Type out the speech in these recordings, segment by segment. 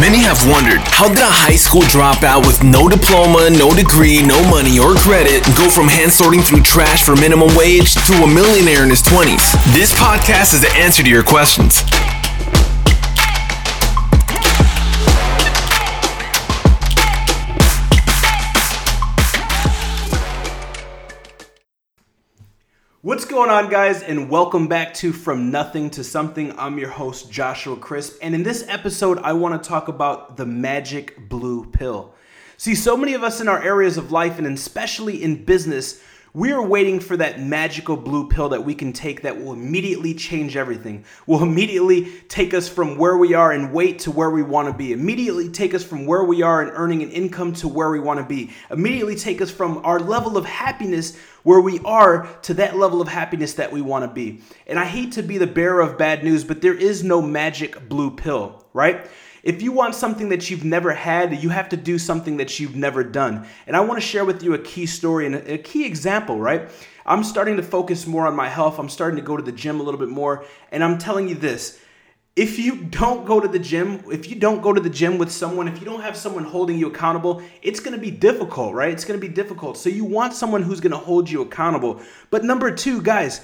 Many have wondered how did a high school dropout with no diploma, no degree, no money or credit go from hand sorting through trash for minimum wage to a millionaire in his 20s? This podcast is the answer to your questions. What's going on, guys, and welcome back to From Nothing to Something. I'm your host, Joshua Crisp, and in this episode, I want to talk about the magic blue pill. See, so many of us in our areas of life, and especially in business, we are waiting for that magical blue pill that we can take that will immediately change everything, will immediately take us from where we are in weight to where we want to be, immediately take us from where we are in earning an income to where we want to be, immediately take us from our level of happiness where we are to that level of happiness that we want to be. And I hate to be the bearer of bad news, but there is no magic blue pill, right? If you want something that you've never had, you have to do something that you've never done. And I want to share with you a key story and a key example, right? I'm starting to focus more on my health. I'm starting to go to the gym a little bit more. And I'm telling you this if you don't go to the gym, if you don't go to the gym with someone, if you don't have someone holding you accountable, it's going to be difficult, right? It's going to be difficult. So you want someone who's going to hold you accountable. But number two, guys,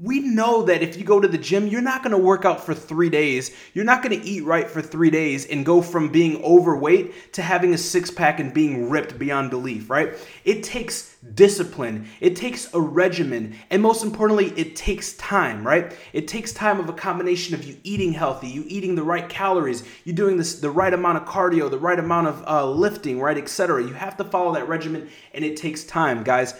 we know that if you go to the gym, you're not going to work out for three days. You're not going to eat right for three days and go from being overweight to having a six pack and being ripped beyond belief, right? It takes discipline, it takes a regimen, and most importantly, it takes time, right? It takes time of a combination of you eating healthy, you eating the right calories, you doing this the right amount of cardio, the right amount of uh, lifting, right, etc. You have to follow that regimen, and it takes time, guys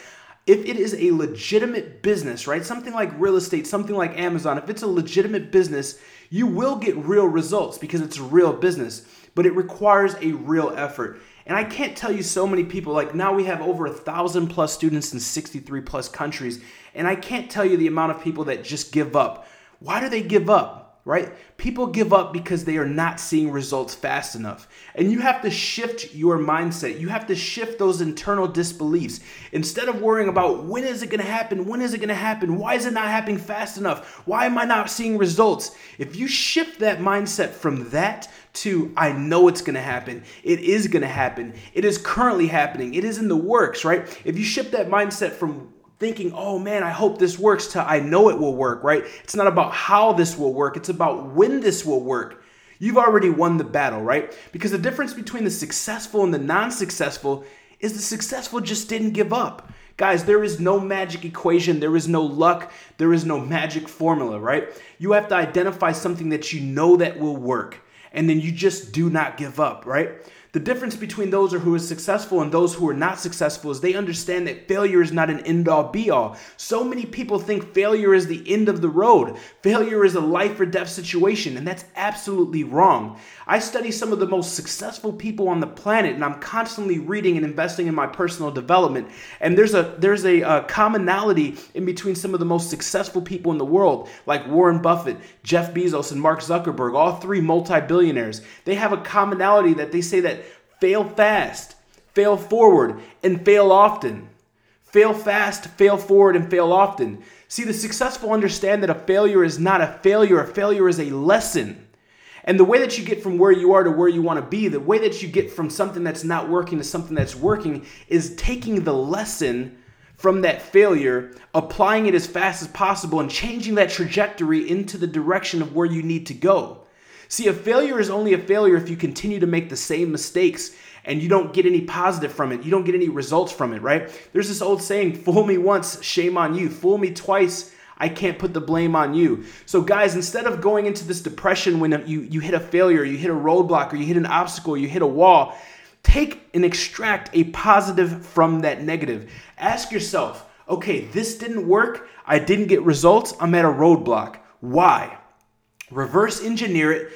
if it is a legitimate business, right? Something like real estate, something like Amazon, if it's a legitimate business, you will get real results because it's a real business, but it requires a real effort. And I can't tell you so many people, like now we have over a thousand plus students in 63 plus countries, and I can't tell you the amount of people that just give up. Why do they give up? Right? People give up because they are not seeing results fast enough. And you have to shift your mindset. You have to shift those internal disbeliefs. Instead of worrying about when is it going to happen? When is it going to happen? Why is it not happening fast enough? Why am I not seeing results? If you shift that mindset from that to I know it's going to happen. It is going to happen. It is currently happening. It is in the works, right? If you shift that mindset from thinking, oh man, I hope this works to I know it will work, right? It's not about how this will work, it's about when this will work. You've already won the battle, right? Because the difference between the successful and the non successful is the successful just didn't give up. Guys, there is no magic equation, there is no luck, there is no magic formula, right? You have to identify something that you know that will work, and then you just do not give up, right? The difference between those who are successful and those who are not successful is they understand that failure is not an end all be all. So many people think failure is the end of the road. Failure is a life or death situation, and that's absolutely wrong. I study some of the most successful people on the planet, and I'm constantly reading and investing in my personal development. And there's a there's a, a commonality in between some of the most successful people in the world, like Warren Buffett, Jeff Bezos, and Mark Zuckerberg, all three multi-billionaires. They have a commonality that they say that fail fast, fail forward, and fail often. Fail fast, fail forward, and fail often. See, the successful understand that a failure is not a failure, a failure is a lesson. And the way that you get from where you are to where you want to be, the way that you get from something that's not working to something that's working, is taking the lesson from that failure, applying it as fast as possible, and changing that trajectory into the direction of where you need to go. See, a failure is only a failure if you continue to make the same mistakes and you don't get any positive from it. You don't get any results from it, right? There's this old saying, fool me once, shame on you. Fool me twice, I can't put the blame on you. So, guys, instead of going into this depression when you, you hit a failure, you hit a roadblock, or you hit an obstacle, you hit a wall, take and extract a positive from that negative. Ask yourself, okay, this didn't work. I didn't get results. I'm at a roadblock. Why? Reverse engineer it,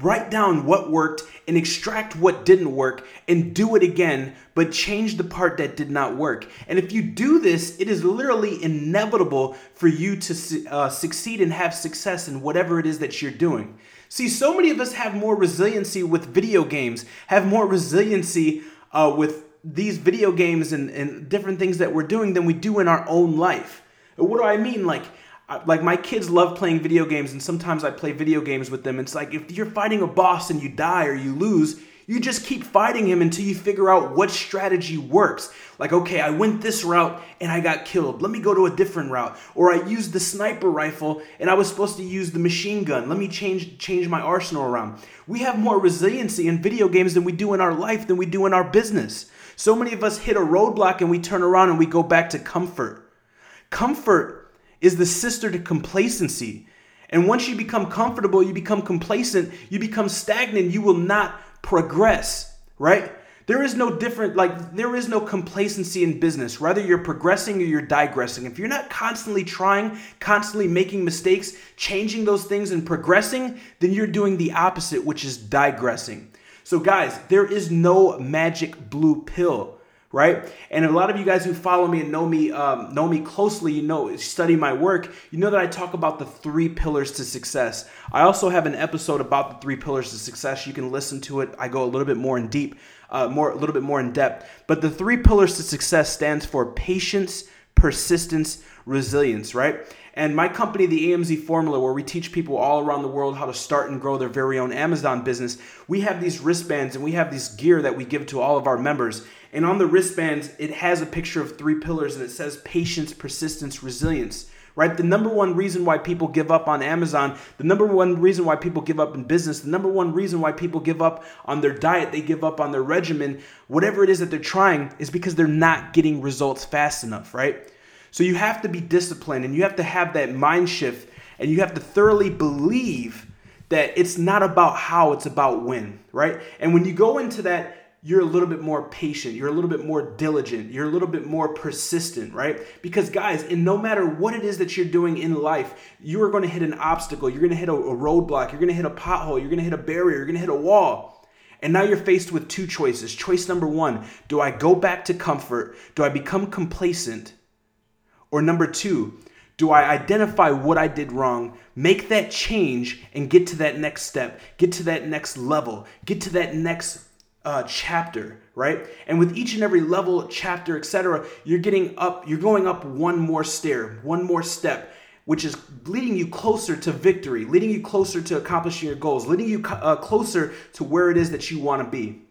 write down what worked, and extract what didn't work, and do it again, but change the part that did not work. And if you do this, it is literally inevitable for you to uh, succeed and have success in whatever it is that you're doing. See, so many of us have more resiliency with video games, have more resiliency uh, with these video games and, and different things that we're doing than we do in our own life. What do I mean? Like, like my kids love playing video games and sometimes I play video games with them. It's like if you're fighting a boss and you die or you lose, you just keep fighting him until you figure out what strategy works. Like, okay, I went this route and I got killed. Let me go to a different route. Or I used the sniper rifle and I was supposed to use the machine gun. Let me change change my arsenal around. We have more resiliency in video games than we do in our life than we do in our business. So many of us hit a roadblock and we turn around and we go back to comfort. Comfort is the sister to complacency. And once you become comfortable, you become complacent, you become stagnant, you will not progress, right? There is no different, like, there is no complacency in business. Whether you're progressing or you're digressing. If you're not constantly trying, constantly making mistakes, changing those things and progressing, then you're doing the opposite, which is digressing. So, guys, there is no magic blue pill right? And a lot of you guys who follow me and know me um, know me closely, you know, study my work, you know that I talk about the three pillars to success. I also have an episode about the three pillars to success. You can listen to it. I go a little bit more in deep, uh, more a little bit more in depth. But the three pillars to success stands for patience, persistence, resilience, right? And my company, the AMZ Formula, where we teach people all around the world how to start and grow their very own Amazon business, we have these wristbands and we have this gear that we give to all of our members. And on the wristbands, it has a picture of three pillars and it says patience, persistence, resilience. Right? The number one reason why people give up on Amazon, the number one reason why people give up in business, the number one reason why people give up on their diet, they give up on their regimen, whatever it is that they're trying, is because they're not getting results fast enough, right? So you have to be disciplined and you have to have that mind shift and you have to thoroughly believe that it's not about how, it's about when, right? And when you go into that you're a little bit more patient, you're a little bit more diligent, you're a little bit more persistent, right? Because, guys, and no matter what it is that you're doing in life, you are going to hit an obstacle, you're going to hit a, a roadblock, you're going to hit a pothole, you're going to hit a barrier, you're going to hit a wall. And now you're faced with two choices. Choice number one do I go back to comfort? Do I become complacent? Or number two, do I identify what I did wrong, make that change, and get to that next step, get to that next level, get to that next uh, chapter, right? And with each and every level, chapter, etc., you're getting up, you're going up one more stair, one more step, which is leading you closer to victory, leading you closer to accomplishing your goals, leading you uh, closer to where it is that you want to be.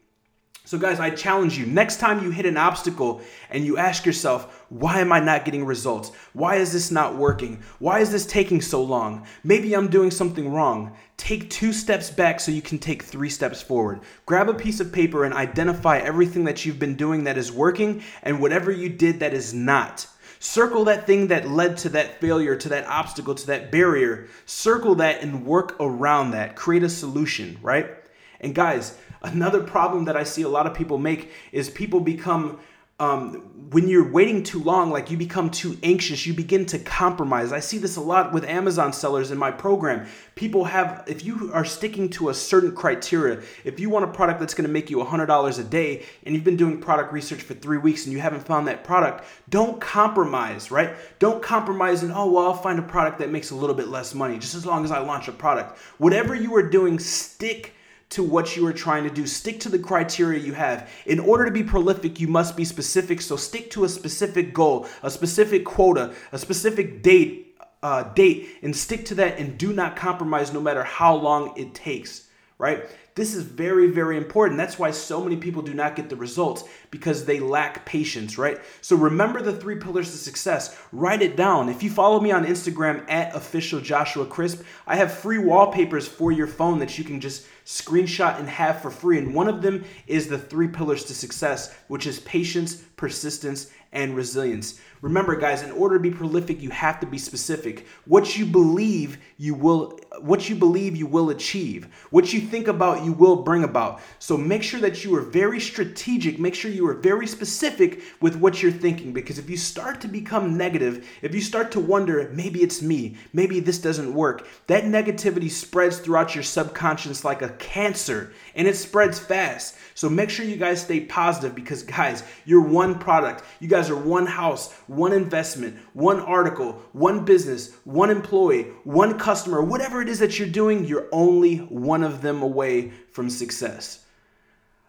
So, guys, I challenge you next time you hit an obstacle and you ask yourself, why am I not getting results? Why is this not working? Why is this taking so long? Maybe I'm doing something wrong. Take two steps back so you can take three steps forward. Grab a piece of paper and identify everything that you've been doing that is working and whatever you did that is not. Circle that thing that led to that failure, to that obstacle, to that barrier. Circle that and work around that. Create a solution, right? And guys, Another problem that I see a lot of people make is people become um, when you're waiting too long, like you become too anxious, you begin to compromise. I see this a lot with Amazon sellers in my program. People have, if you are sticking to a certain criteria, if you want a product that's going to make you $100 a day and you've been doing product research for three weeks and you haven't found that product, don't compromise, right? Don't compromise and, oh, well, I'll find a product that makes a little bit less money just as long as I launch a product. Whatever you are doing, stick to what you are trying to do. Stick to the criteria you have. In order to be prolific, you must be specific. So stick to a specific goal, a specific quota, a specific date, uh, date, and stick to that. And do not compromise, no matter how long it takes. Right? This is very, very important. That's why so many people do not get the results because they lack patience, right? So remember the three pillars to success. Write it down. If you follow me on Instagram at official Joshua Crisp, I have free wallpapers for your phone that you can just screenshot and have for free. And one of them is the three pillars to success, which is patience, persistence, and resilience. Remember, guys, in order to be prolific, you have to be specific. What you believe, you will what you believe you will achieve. What you think about, you will bring about. So make sure that you are very strategic. Make sure you are very specific with what you're thinking because if you start to become negative, if you start to wonder, maybe it's me, maybe this doesn't work, that negativity spreads throughout your subconscious like a cancer and it spreads fast. So make sure you guys stay positive because, guys, you're one product. You guys are one house, one investment, one article, one business, one employee, one customer, whatever it is that you're doing, you're only one of them away from success.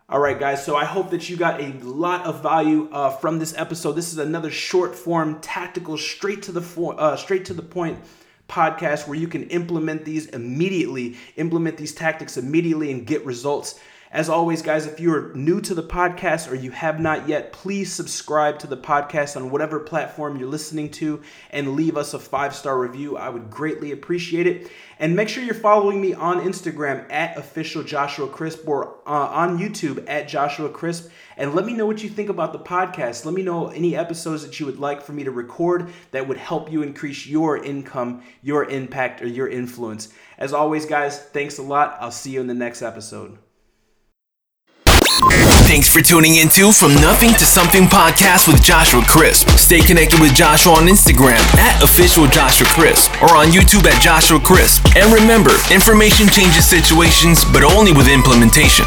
All right, guys. So I hope that you got a lot of value uh, from this episode. This is another short form, tactical, straight to the fo- uh, straight to the point podcast where you can implement these immediately, implement these tactics immediately, and get results. As always, guys, if you are new to the podcast or you have not yet, please subscribe to the podcast on whatever platform you're listening to and leave us a five star review. I would greatly appreciate it. And make sure you're following me on Instagram at official Joshua Crisp or uh, on YouTube at Joshua Crisp. And let me know what you think about the podcast. Let me know any episodes that you would like for me to record that would help you increase your income, your impact, or your influence. As always, guys, thanks a lot. I'll see you in the next episode. Thanks for tuning into From Nothing to Something podcast with Joshua Crisp. Stay connected with Joshua on Instagram at official Joshua Crisp or on YouTube at Joshua Crisp. And remember, information changes situations, but only with implementation.